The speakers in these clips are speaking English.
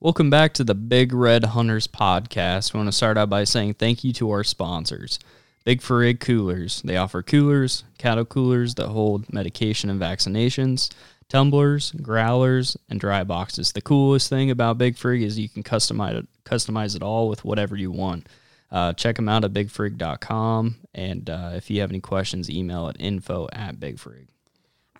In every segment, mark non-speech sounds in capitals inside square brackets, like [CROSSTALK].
Welcome back to the Big Red Hunters podcast. We want to start out by saying thank you to our sponsors. Big for Frig Coolers. They offer coolers, cattle coolers that hold medication and vaccinations, tumblers, growlers, and dry boxes. The coolest thing about Big Frig is you can customize it, customize it all with whatever you want. Uh, check them out at bigfrig.com. And uh, if you have any questions, email at info at bigfrig.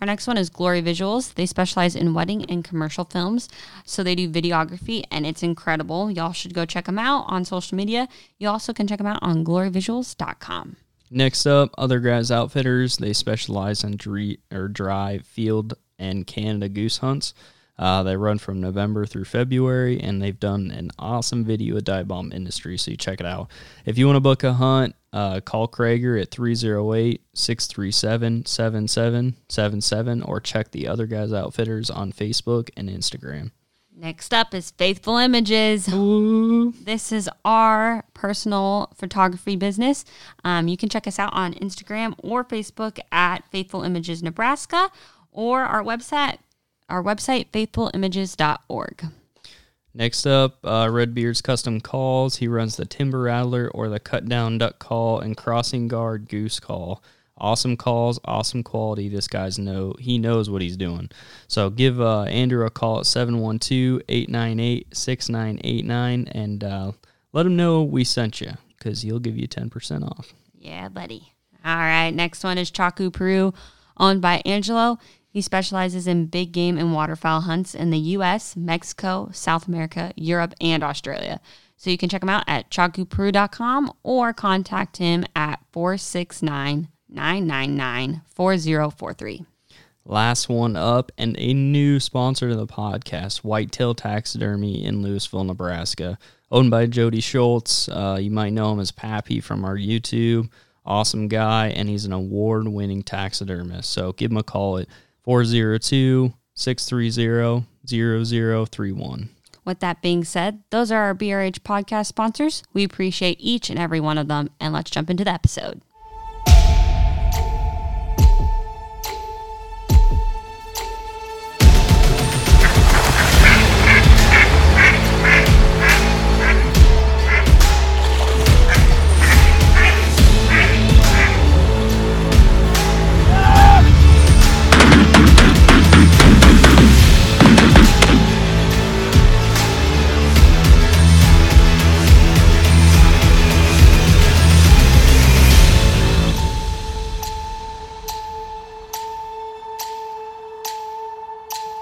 Our next one is Glory Visuals. They specialize in wedding and commercial films. So they do videography and it's incredible. Y'all should go check them out on social media. You also can check them out on gloryvisuals.com. Next up, Other Guys Outfitters. They specialize in dry, or dry field and Canada goose hunts. Uh, they run from November through February, and they've done an awesome video of Dive Bomb Industry, so you check it out. If you want to book a hunt, uh, call Krager at 308 637 7777 or check the Other Guys Outfitters on Facebook and Instagram. Next up is Faithful Images. This is our personal photography business. Um, you can check us out on Instagram or Facebook at Faithful Images Nebraska or our website, our website, faithfulimages.org. Next up, uh, Redbeard's Custom Calls. He runs the Timber Rattler or the Cut Down Duck Call and Crossing Guard Goose Call. Awesome calls, awesome quality. This guy's know he knows what he's doing. So give uh, Andrew a call at 712-898-6989 and uh, let him know we sent you because he'll give you 10% off. Yeah, buddy. All right. Next one is Chaco Peru, owned by Angelo. He specializes in big game and waterfowl hunts in the U.S., Mexico, South America, Europe, and Australia. So you can check him out at chakuperu.com or contact him at 469 999 4043. Last one up, and a new sponsor to the podcast, Whitetail Taxidermy in Louisville, Nebraska. Owned by Jody Schultz. Uh, you might know him as Pappy from our YouTube. Awesome guy, and he's an award winning taxidermist. So give him a call at 402 630 0031. With that being said, those are our BRH podcast sponsors. We appreciate each and every one of them, and let's jump into the episode.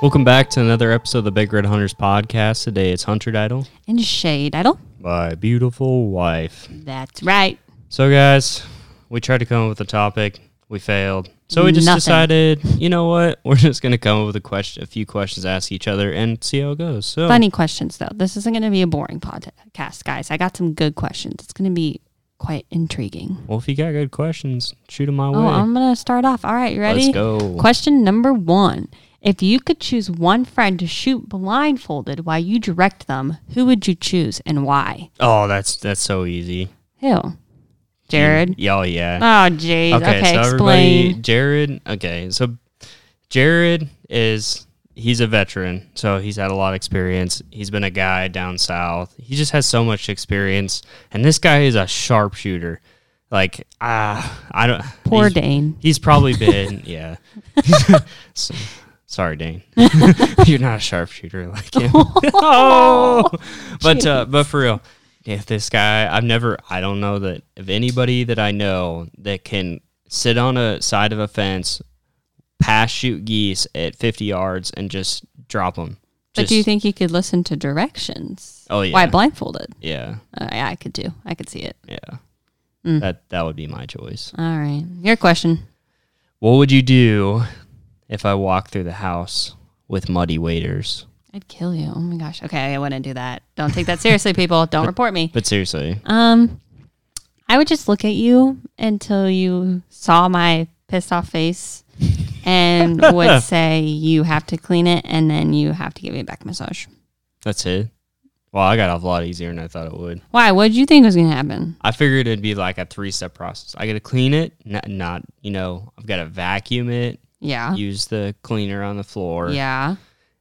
Welcome back to another episode of the Big Red Hunters podcast. Today it's Hunter Idol, And Shade Idol. my beautiful wife. That's right. So, guys, we tried to come up with a topic. We failed. So we just Nothing. decided, you know what? [LAUGHS] We're just going to come up with a question, a few questions, ask each other, and see how it goes. So, Funny questions, though. This isn't going to be a boring podcast, guys. I got some good questions. It's going to be quite intriguing. well, if you got good questions, shoot them my Oh, way. I'm going to start off. All right, you ready? Let's go. Question number one. If you could choose one friend to shoot blindfolded while you direct them, who would you choose and why? Oh, that's that's so easy. Who? Jared? Yeah, Oh, yeah. Oh, jeez. Okay, so everybody, explain. Jared. Okay, so Jared is he's a veteran, so he's had a lot of experience. He's been a guy down south. He just has so much experience, and this guy is a sharpshooter. Like ah, I don't. Poor he's, Dane. He's probably been [LAUGHS] yeah. [LAUGHS] [LAUGHS] So- sorry, Dane. [LAUGHS] [LAUGHS] You're not a sharpshooter like him. [LAUGHS] oh, but uh, but for real, if this guy, I've never, I don't know that of anybody that I know that can sit on a side of a fence, pass shoot geese at 50 yards, and just drop them. But do you think you could listen to directions? Oh, yeah. Why blindfolded? Yeah, Uh, yeah, I could do. I could see it. yeah. Mm. That that would be my choice. All right. Your question. What would you do if I walk through the house with muddy waders? I'd kill you. Oh my gosh. Okay, I wouldn't do that. Don't take that seriously, people. [LAUGHS] Don't report me. But seriously, Um, I would just look at you until you saw my pissed off face and [LAUGHS] would say you have to clean it and then you have to give me a back massage. that's it. Well, I got off a lot easier than I thought it would. Why? What did you think was going to happen? I figured it'd be like a three step process. I got to clean it, not, not you know, I've got to vacuum it, Yeah. use the cleaner on the floor, Yeah.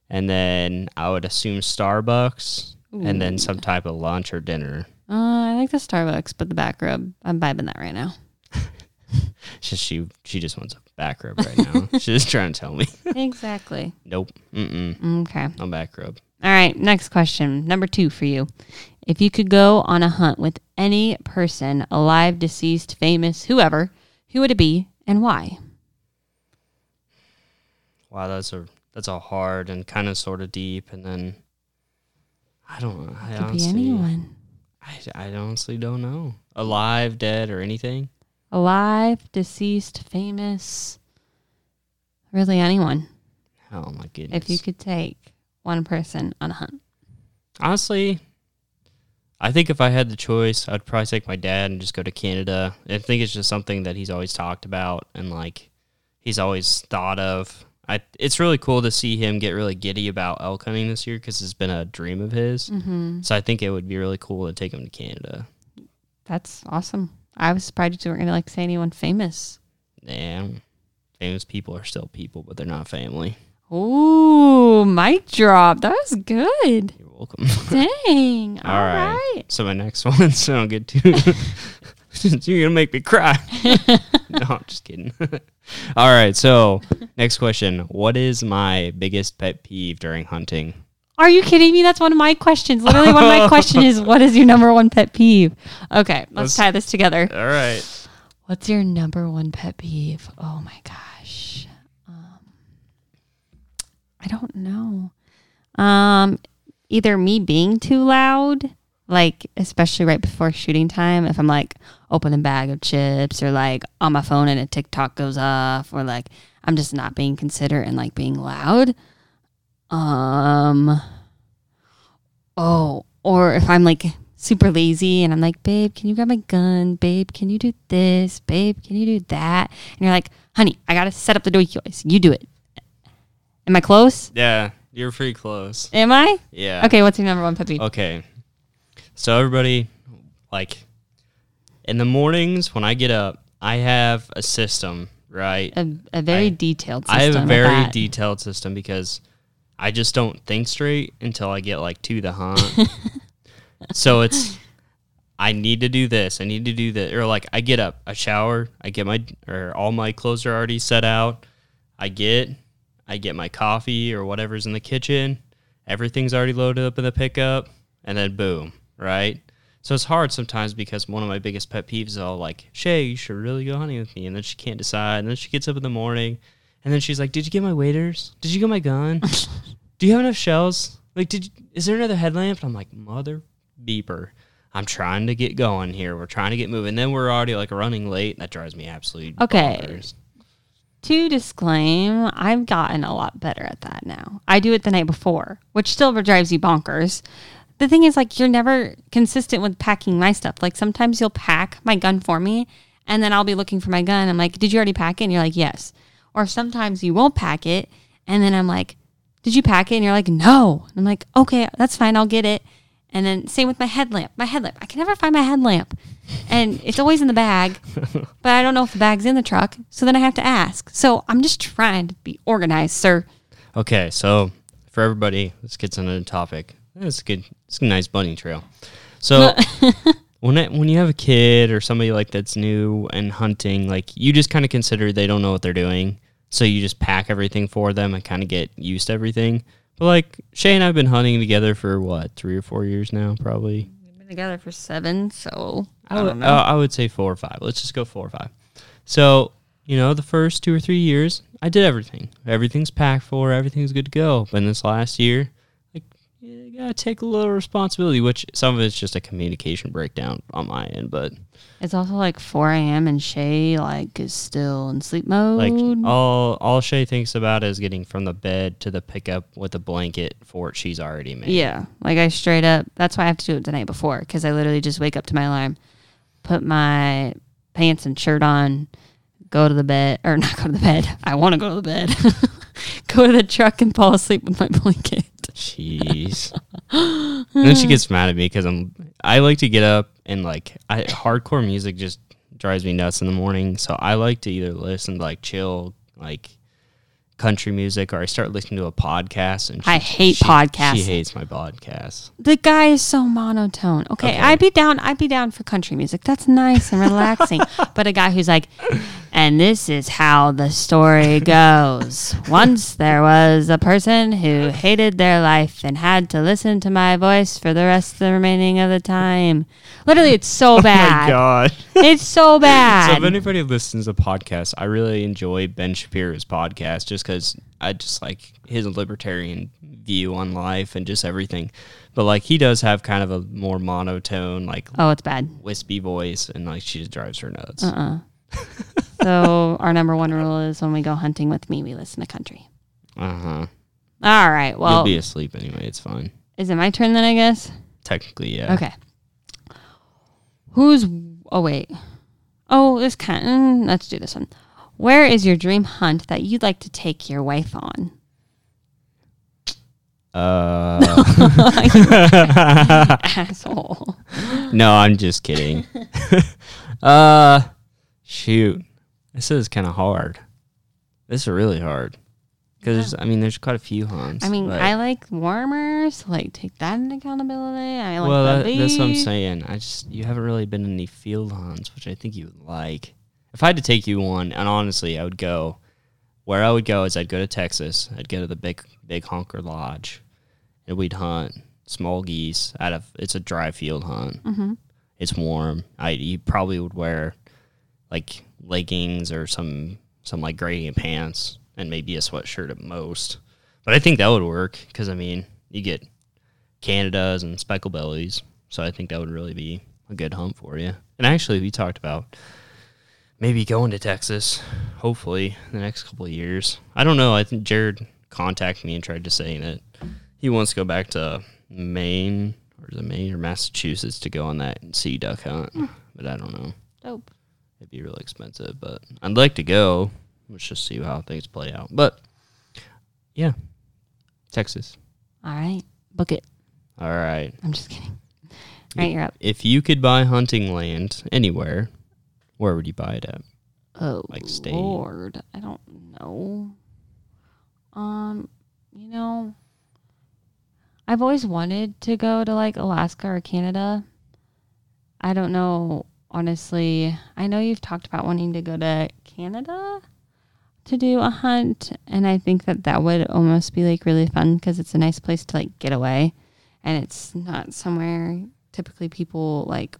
and then I would assume Starbucks, and then some type of lunch or dinner. Uh, I like the Starbucks, but the back rub, I'm vibing that right now. [LAUGHS] Just she she just wants a back rub right now. [LAUGHS] She's just trying to tell me. [LAUGHS] exactly. nope. Mm-mm. Okay. No back rub. All right, next question. Number two for you. If you could go on a hunt with any person, alive, deceased, famous, whoever, who would it be and why? Wow, that's a that's a hard and kind of sort of deep, and then I don't know. I Could be anyone. I, I honestly don't know. Alive, dead, or anything. Alive, deceased, famous, really anyone. Oh my goodness. If you could take one person on a hunt. honestly, I think if I had the choice, I'd probably take my dad and just go to Canada. I think it's just something that he's always talked about and like he's always thought of. I, it's really cool to see him get really giddy about elk hunting this year because it's been a dream of his. Mm-hmm. So I think it would be really cool to take him to Canada. That's awesome. I was surprised you weren't going to like say anyone famous. Yeah, famous people are still people, but they're not family. Ooh, mic drop. That was good. You're welcome. [LAUGHS] Dang. All All right. right. So my next [LAUGHS] one, so good too. [LAUGHS] [LAUGHS] You're gonna make me cry. [LAUGHS] no, I'm just kidding. [LAUGHS] All right. So next question: What is my biggest pet peeve during hunting? Are you kidding me? That's one of my questions. Literally, one of my questions is, "What is your number one pet peeve?" Okay, let's Let's- tie this together. All right. What's your number one pet peeve? Oh my gosh, um, I don't know. Um, either me being too loud, like especially right before shooting time, if I'm like opening a bag of chips or like on my phone and a TikTok goes off, or like I'm just not being considerate and like being loud. Um. Oh, or if I'm like super lazy and I'm like, babe, can you grab my gun? Babe, can you do this? Babe, can you do that? And you're like, honey, I gotta set up the decoys. You do it. Am I close? Yeah, you're pretty close. Am I? Yeah. Okay, what's your number one peeve? Okay. So everybody, like, in the mornings when I get up, I have a system, right? A, a very I- detailed system. I have a very detailed system because I just don't think straight until I get like to the hunt. [LAUGHS] so it's I need to do this. I need to do that. Or like I get up, I shower, I get my or all my clothes are already set out. I get I get my coffee or whatever's in the kitchen. Everything's already loaded up in the pickup, and then boom, right? So it's hard sometimes because one of my biggest pet peeves is all like, Shay, you should really go hunting with me. And then she can't decide. And then she gets up in the morning and then she's like, Did you get my waders? Did you get my gun? [LAUGHS] Do you have enough shells? Like, did you, is there another headlamp? And I'm like, Mother beeper. I'm trying to get going here. We're trying to get moving. Then we're already like running late. That drives me absolutely Okay. bonkers. To disclaim, I've gotten a lot better at that now. I do it the night before, which still drives you bonkers. The thing is, like, you're never consistent with packing my stuff. Like, sometimes you'll pack my gun for me, and then I'll be looking for my gun. I'm like, Did you already pack it? And you're like, Yes. Or sometimes you won't pack it, and then I'm like, Did you pack it? And you're like, No. And I'm like, Okay, that's fine. I'll get it. And then same with my headlamp. My headlamp. I can never find my headlamp. And it's always in the bag, [LAUGHS] but I don't know if the bag's in the truck. So then I have to ask. So I'm just trying to be organized, sir. Okay, so for everybody, let's get into the topic. It's a good, it's a nice bunny trail. So [LAUGHS] when it, when you have a kid or somebody like that's new and hunting, like you just kind of consider they don't know what they're doing, so you just pack everything for them and kind of get used to everything. But like Shay and I've been hunting together for what three or four years now, probably. We've been together for seven, so I, I don't know. uh, I would say four or five. Let's just go four or five. So, you know, the first two or three years, I did everything. Everything's packed for, everything's good to go. But in this last year, like, you gotta take a little responsibility, which some of it's just a communication breakdown on my end. But it's also like 4 a.m. and Shay like is still in sleep mode. like, all all Shay thinks about is getting from the bed to the pickup with a blanket fort she's already made. yeah, like I straight up. That's why I have to do it the night before because I literally just wake up to my alarm, put my pants and shirt on, go to the bed or [LAUGHS] not go to the bed. I want to go to the bed. [LAUGHS] go to the truck and fall asleep with my [LAUGHS] blanket. Jeez. and then she gets mad at me because I'm I like to get up and like I hardcore music just drives me nuts in the morning. So I like to either listen to like chill, like country music or I start listening to a podcast and I hate podcasts. She hates my podcast. The guy is so monotone. Okay, Okay. I'd be down. I'd be down for country music. That's nice and [LAUGHS] relaxing. but a guy who's like, and this is how the story goes. Once there was a person who hated their life and had to listen to my voice for the rest of the remaining of the time. Literally, it's so bad. [LAUGHS] Oh my god. [LAUGHS] It's so bad. So if anybody listens to podcasts, I really enjoy Ben Shapiro's podcast just because I just like his libertarian view on life and just everything. But like he does have kind of a more monotone, like oh, it's bad. wispy voice, and like she just drives her nuts. Uh-uh. [LAUGHS] so our number one rule is when we go hunting with me, we listen to country. Uh huh. All right. Well, You'll be asleep anyway. It's fine. is it my turn then? I guess. Technically, yeah. Okay. Who's? Oh wait. Oh, this kind. let's do this one. Where is your dream hunt that you'd like to take your wife on? Uh, [LAUGHS] [LAUGHS] Asshole. no, I'm just kidding. uh, shoot, this is kind of hard. This is really hard because I mean, there's quite a few hunts. I mean, but- I like warmers. Like, take that into accountability. I like well, that, that's what I'm saying. I just you haven't really been in any field hunts, which I think you would like. If I had to take you one, and honestly, I would go. Where I would go is I'd go to Texas. I'd go to the big big honker lodge, and we'd hunt small geese out of. It's a dry field hunt. Mhm. It's warm. I you probably would wear like leggings or some some like gradient pants and maybe a sweatshirt at most. But I think that would work because I mean you get Canadas and speckle bellies, so I think that would really be a good hunt for you. And actually, we talked about maybe going to Texas, hopefully in the next couple of years. I don't know. I think Jared contacted me and tried to say that he wants to go back to Maine or is it Maine or Massachusetts to go on that sea duck hunt, hmm. but I don't know. Dope. It'd be really expensive, but I'd like to go. Let's just see how things play out. But yeah, Texas. All right. Book it. All right. I'm just kidding. All right, you're up. If you could buy hunting land anywhere, where would you buy it at? Oh, Like state. Lord, I don't know. Um, you know, I've always wanted to go to like Alaska or Canada. I don't know, honestly. I know you've talked about wanting to go to Canada to do a hunt, and I think that that would almost be like really fun because it's a nice place to like get away, and it's not somewhere typically people like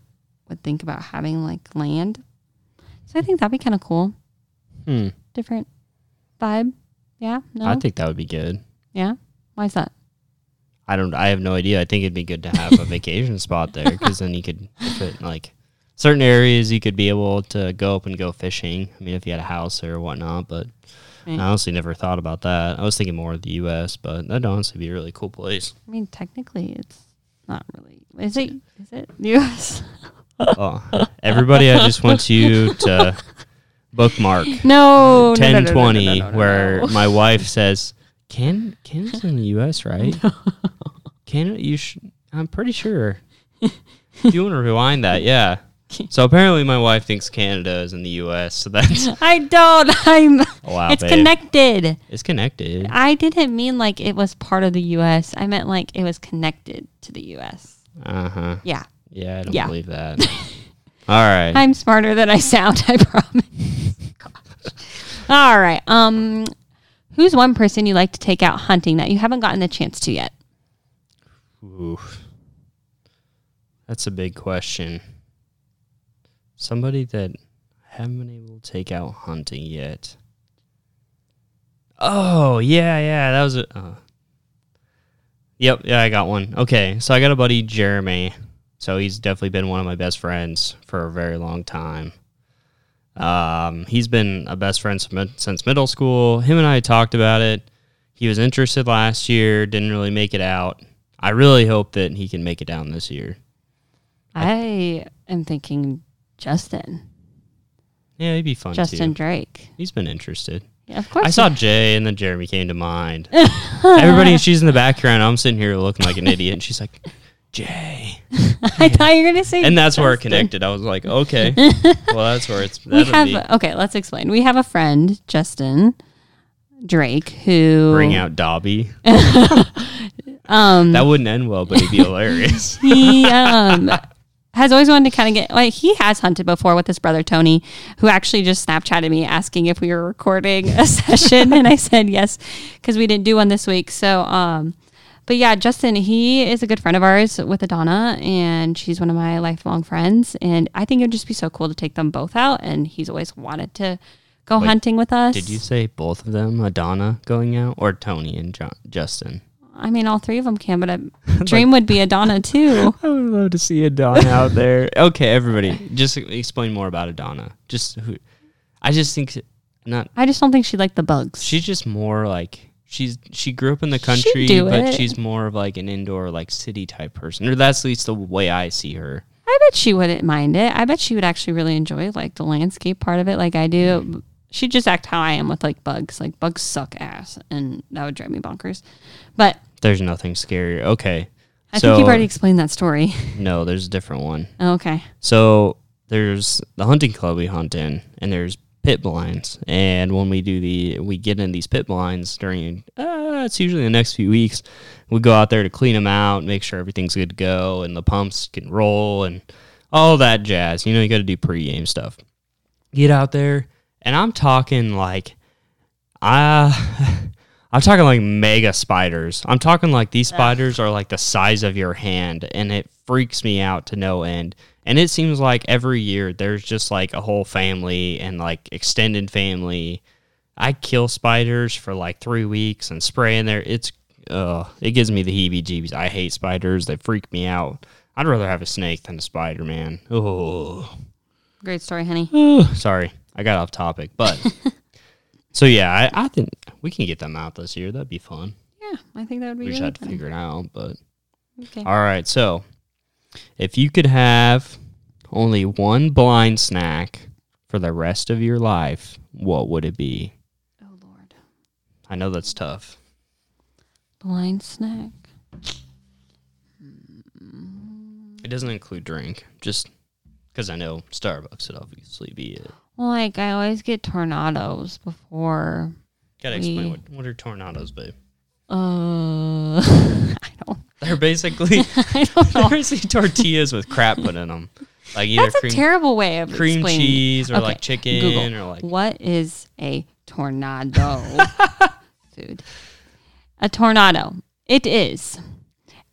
would think about having like land. So I think that'd be kind of cool. Hmm. Different vibe. Yeah. No. I think that would be good. yeah. Why is that? I don't. I have no idea. I think it'd be good to have a [LAUGHS] vacation spot there because then you could, if it like certain areas, you could be able to go up and go fishing. I mean, if you had a house or whatnot. But Right. I honestly never thought about that. I was thinking more of the U.S., but that'd honestly be a really cool place. I mean, technically, it's not really. Is it? Is it [LAUGHS] U.S.? oh, everybody, I just want you to [LAUGHS] bookmark No. 1020 no, no, no, ten no, no, twenty, no, no, no, where my wife says, "Can Canada's in the U.S. [LAUGHS] right? Canada, you sh- I'm pretty sure. if you want to rewind that, yeah." [LAUGHS] So apparently, my wife thinks Canada is in the U.S. So that's [LAUGHS] I don't. I'm. [LAUGHS] wow, it's babe. connected. It's connected. I didn't mean like it was part of the U.S. I meant like it was connected to the U.S. Uh huh. Yeah. Yeah, I don't Yeah. believe that. All right. I'm smarter than I sound. I promise. All right. Um, who's one person you like to take out hunting that you haven't gotten the chance to yet? Oof. That's a big question. Somebody that haven't been able to take out hunting yet. Oh, yeah, yeah. That was a. Uh. Yep, yeah, I got one. Okay, so I got a buddy, Jeremy. So he's definitely been one of my best friends for a very long time. Um, he's been a best friend since middle school. Him and I talked about it. He was interested last year, didn't really make it out. I really hope that he can make it down this year. I am thinking Justin. Yeah, he'd be fun Justin too. Drake. He's been interested. Yeah, of course. I saw Jay, and then Jeremy came to mind. [LAUGHS] Everybody, [LAUGHS] she's in the background. I'm sitting here looking like an idiot, and she's like, Jay, [LAUGHS] I thought you were gonna say. and that's where it connected. I was like, okay, well, that's where it's. We have be. okay. Let's explain. We have a friend, Justin Drake, who Bring out Dobby. um, that wouldn't end well, but it'd be hilarious. he um has always wanted to kind of get like he has hunted before with his brother Tony, who actually just Snapchatted me asking if we were recording a [LAUGHS] session, and I said yes because we didn't do one this week. So um, but yeah, Justin, he is a good friend of ours with Adana, and she's one of my lifelong friends, and I think it would just be so cool to take them both out, and he's always wanted to go Wait, hunting with us. Did you say both of them, Adana going out, or Tony and John, Justin? I mean, all three of them can, but a [LAUGHS] dream would be Adana [LAUGHS] too. I would love to see Adana out there. Okay, everybody, just explain more about Adana. Just who? I just think not. I just don't think she liked the bugs. She's just more like she's she grew up in the country, but it. she's more of like an indoor like city type person, or that's at least the way I see her. I bet she wouldn't mind it. I bet she would actually really enjoy like the landscape part of it, like I do. Mm. She'd just act how I am with like bugs. Like bugs suck ass, and that would drive me bonkers. But There's nothing scarier. Okay, I so think you've already explained that story. [LAUGHS] no, there's a different one. okay. So there's the hunting club we hunt in, and there's pit blinds. And when we do the, we get in these pit blinds during, uh, it's usually the next few weeks. We go out there to clean them out, make sure everything's good to go, and the pumps can roll, and all that jazz. You know, you got to do pre-game stuff. Get out there, and I'm talking like, I. [LAUGHS] I'm talking like mega spiders. I'm talking like these spiders are like the size of your hand, and it freaks me out to no end. And it seems like every year there's just like a whole family and like extended family. I kill spiders for like three weeks and spray in there. It's uh, it gives me the heebie-jeebies. I hate spiders. They freak me out. I'd rather have a snake than a spider, man. Oh, Great story, honey. sorry, I got off topic, but [LAUGHS] so yeah, I, I think we can get them out this year. That'd be fun. Yeah, I think that would be We just have to figure it out, but. Okay. All right, so if you could have only one blind snack for the rest of your life, what would it be? Oh Lord. I know that's tough. Blind snack. It doesn't include drink, just because I know Starbucks would obviously be it. Well, like I always get tornadoes before. Gotta explain what, what are tornadoes, babe? Uh, [LAUGHS] I don't. [LAUGHS] They're basically [LAUGHS] I don't know. they're basically tortillas with crap put in them, like either That's a terrible way of cream explaining. cheese or Okay, like chicken Google. or like What is a tornado food? A tornado. It is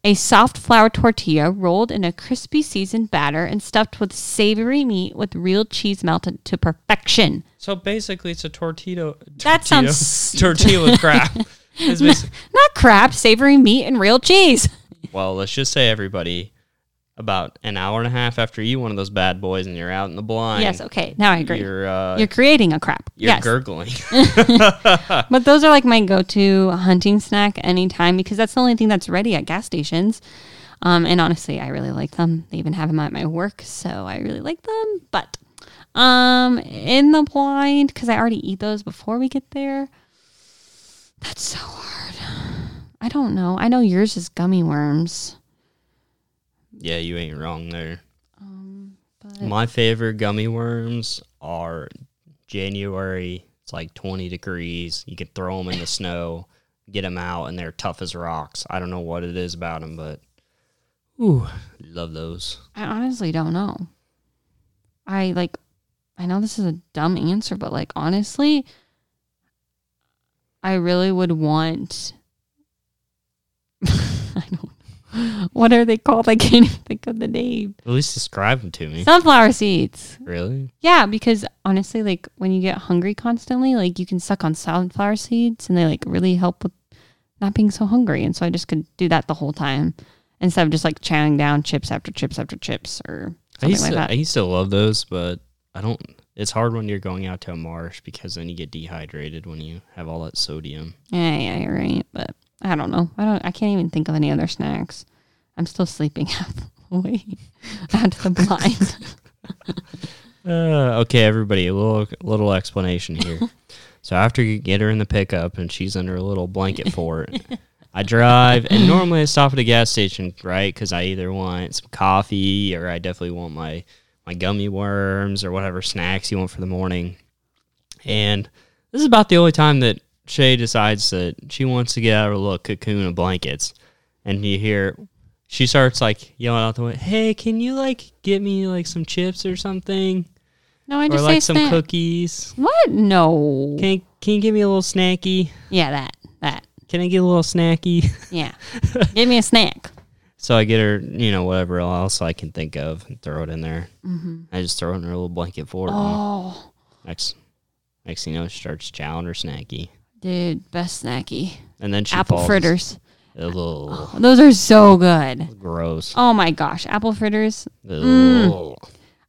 a soft flour tortilla rolled in a crispy seasoned batter and stuffed with savory meat with real cheese melted to perfection. So basically, it's a tortilla. That tortilla- sounds- [LAUGHS] tortilla crap. [LAUGHS] It's basi- Not crap, savory meat and real cheese. well, let's just say everybody, about an hour and a half after you eat one of those bad boys and you're out in the blind. yes, okay. Now I agree. You're uh, You're creating a crap. you're yes. gurgling. [LAUGHS] [LAUGHS] But those are like my go-to hunting snack anytime because that's the only thing that's ready at gas stations. Um, and honestly, I really like them. They even have them at my work, so I really like them. But um, in the blind, because I already eat those before we get there. That's so hard. I don't know. I know yours is gummy worms. Yeah, you ain't wrong there. Um, but My favorite gummy worms are January. It's like 20 degrees. You can throw them in the snow, get them out, and they're tough as rocks. I don't know what it is about them, but ooh, love those. I honestly don't know. I like I know this is a dumb answer, but like honestly, I really would want I don't know. [LAUGHS] What are they called? I can't even think of the name. At least describe them to me. Sunflower seeds. Really? Yeah, because honestly, like when you get hungry constantly, like you can suck on sunflower seeds and they like really help with not being so hungry. And so I just could do that the whole time instead of just like chowing down chips after chips after chips or I used, like to, that. I used to love those, but I don't. It's hard when you're going out to a marsh because then you get dehydrated when you have all that sodium. Yeah, yeah, you're right. But I don't know. I don't. I can't even think of any other snacks. I'm still sleeping [LAUGHS] halfway out to the blind. [LAUGHS] Uh, okay, everybody, a little little explanation here. [LAUGHS] so after you get her in the pickup and she's under a little blanket fort, I drive and normally I stop at a gas station, right? Because I either want some coffee or I definitely want my my gummy worms or whatever snacks you want for the morning. And this is about the only time that Shay decides that she wants to get out of her little cocoon of blankets, and you hear she starts like yelling out the window, "Hey, can you like get me like some chips or something, No, I or just like say some snack. cookies? What? No. Can can you give me a little snacky? Yeah, that. That. Can I get a little snacky?" [LAUGHS] Yeah. Give me a snack. So I get her, you know, whatever else I can think of, and throw it in there. Mm-hmm. I just throw it in her little blanket for her. Oh, Next, next thing you know, she starts chowing her snacky, dude, best snacky. and then she Apple falls fritters. A oh, Those are so good. gross. Oh my gosh, apple fritters. Ugh. Mm.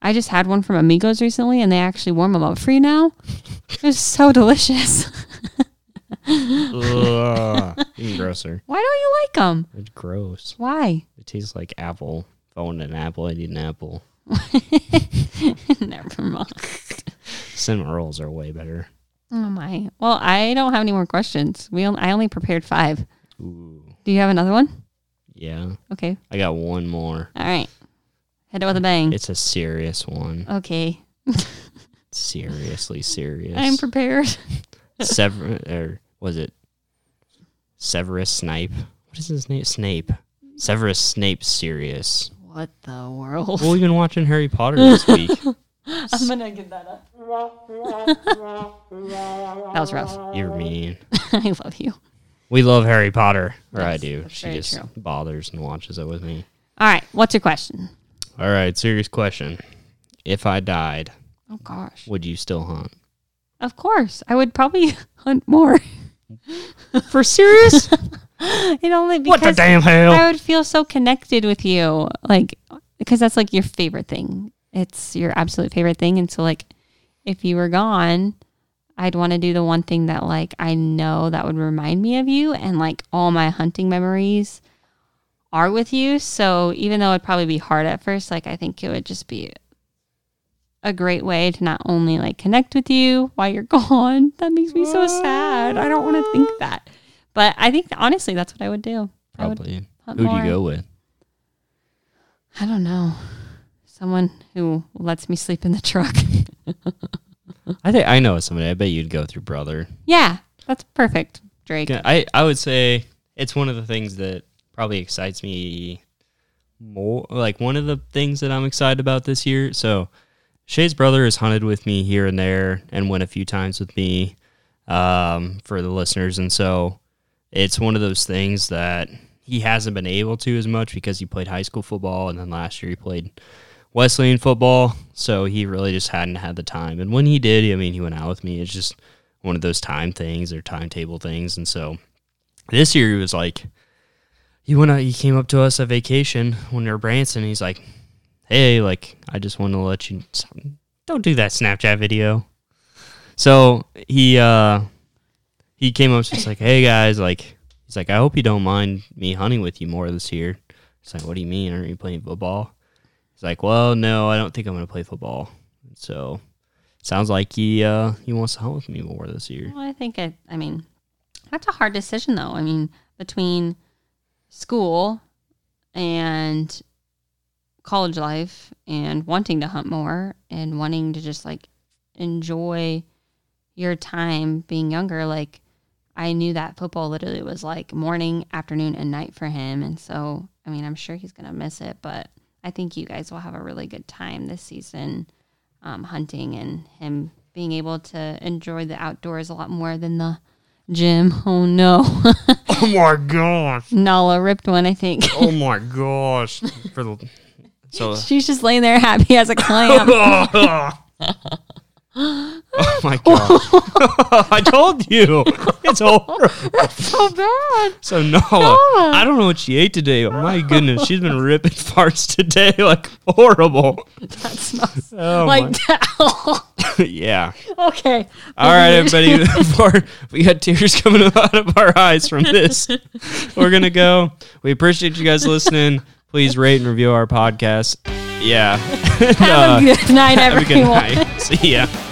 I just had one from Amigos recently, and they actually warm them up for you now. [LAUGHS] It was so delicious. Ugh. Even grosser. Why don't you like them? It's gross. Why? It tastes like apple. If I wanted an apple, I'd eat an apple. [LAUGHS] Never mind. Cinnamon rolls are way better. Oh my. Well, I don't have any more questions. We on- I only prepared five. Ooh. Do you have another one? Yeah. Okay. I got one more. All right. Hit it with a bang. It's a serious one. Okay. [LAUGHS] Seriously serious. I'm prepared. [LAUGHS] Sever or was it Severus Snape? What is his name? Snape. Severus Snape serious. What the world? Well, we've been watching Harry Potter this [LAUGHS] week. [LAUGHS] I'm gonna get that up. that was rough. You're mean. [LAUGHS] I love you. We love Harry Potter. Or I Yes, do. that's She very just true. bothers and watches it with me. All right. What's your question? All right, serious question. If I died, Oh gosh. would you still hunt? Of course, I would probably [LAUGHS] hunt more. For serious? It only what the because damn hell? I would feel so connected with you, like because that's like your favorite thing. It's your absolute favorite thing, and so like if you were gone, I'd want to do the one thing that like I know that would remind me of you, and like all my hunting memories are with you. So even though it'd probably be hard at first, like I think it would just be a great way to not only like connect with you while you're [LAUGHS] gone. That makes me so sad. I don't want to think ah. that. But I think honestly that's what I would do. Would Probably. Who'd you go with? I don't know. Someone who lets me sleep in the truck. [LAUGHS] I think I know somebody. I bet you'd go through brother. yeah, that's perfect, Drake. Yeah, I, I would say it's one of the things that probably excites me more. Like one of the things that I'm excited about this year. So Shay's brother has hunted with me here and there and went a few times with me um, for the listeners. And so it's one of those things that he hasn't been able to as much because he played high school football and then last year he played Wesleyan football. So he really just hadn't had the time. And when he did, I mean, he went out with me. It's just one of those time things or timetable things. And so this year he was like, he went out, he came up to us at vacation when we were Branson. He's like, hey, like, I just want to let you, don't do that Snapchat video. So he, uh, he came up just like, hey guys, like, he's like, I hope you don't mind me hunting with you more this year. It's like, what do you mean? Aren't you playing football? He's like, well, no, I don't think I'm going to play football. So sounds like he, uh, he wants to hunt with me more this year. Well, I think it. I mean, that's a hard decision, though. I mean, between school and college life, and wanting to hunt more, and wanting to just like enjoy your time being younger, like I knew that football literally was like morning, afternoon, and night for him, and so I mean, I'm sure he's gonna miss it, but I think you guys will have a really good time this season um, hunting and him being able to enjoy the outdoors a lot more than the gym. [LAUGHS] Oh no, [LAUGHS] Oh my gosh. Nala ripped one. I think Oh [LAUGHS] my gosh. For the so she's just laying there happy as a clam. Oh my [LAUGHS] oh. god! [LAUGHS] I told you it's horrible. That's so bad. So Nala, I don't know what she ate today, but my goodness, she's been ripping [LAUGHS] farts today like horrible. That smells Oh like that. yeah. okay. All right, everybody. Before we got tears coming out of our eyes from this, we're gonna go. We appreciate you guys listening. Please rate and review our podcast. Yeah. Have a uh, good night, Have a good everyone. night. [LAUGHS] See ya.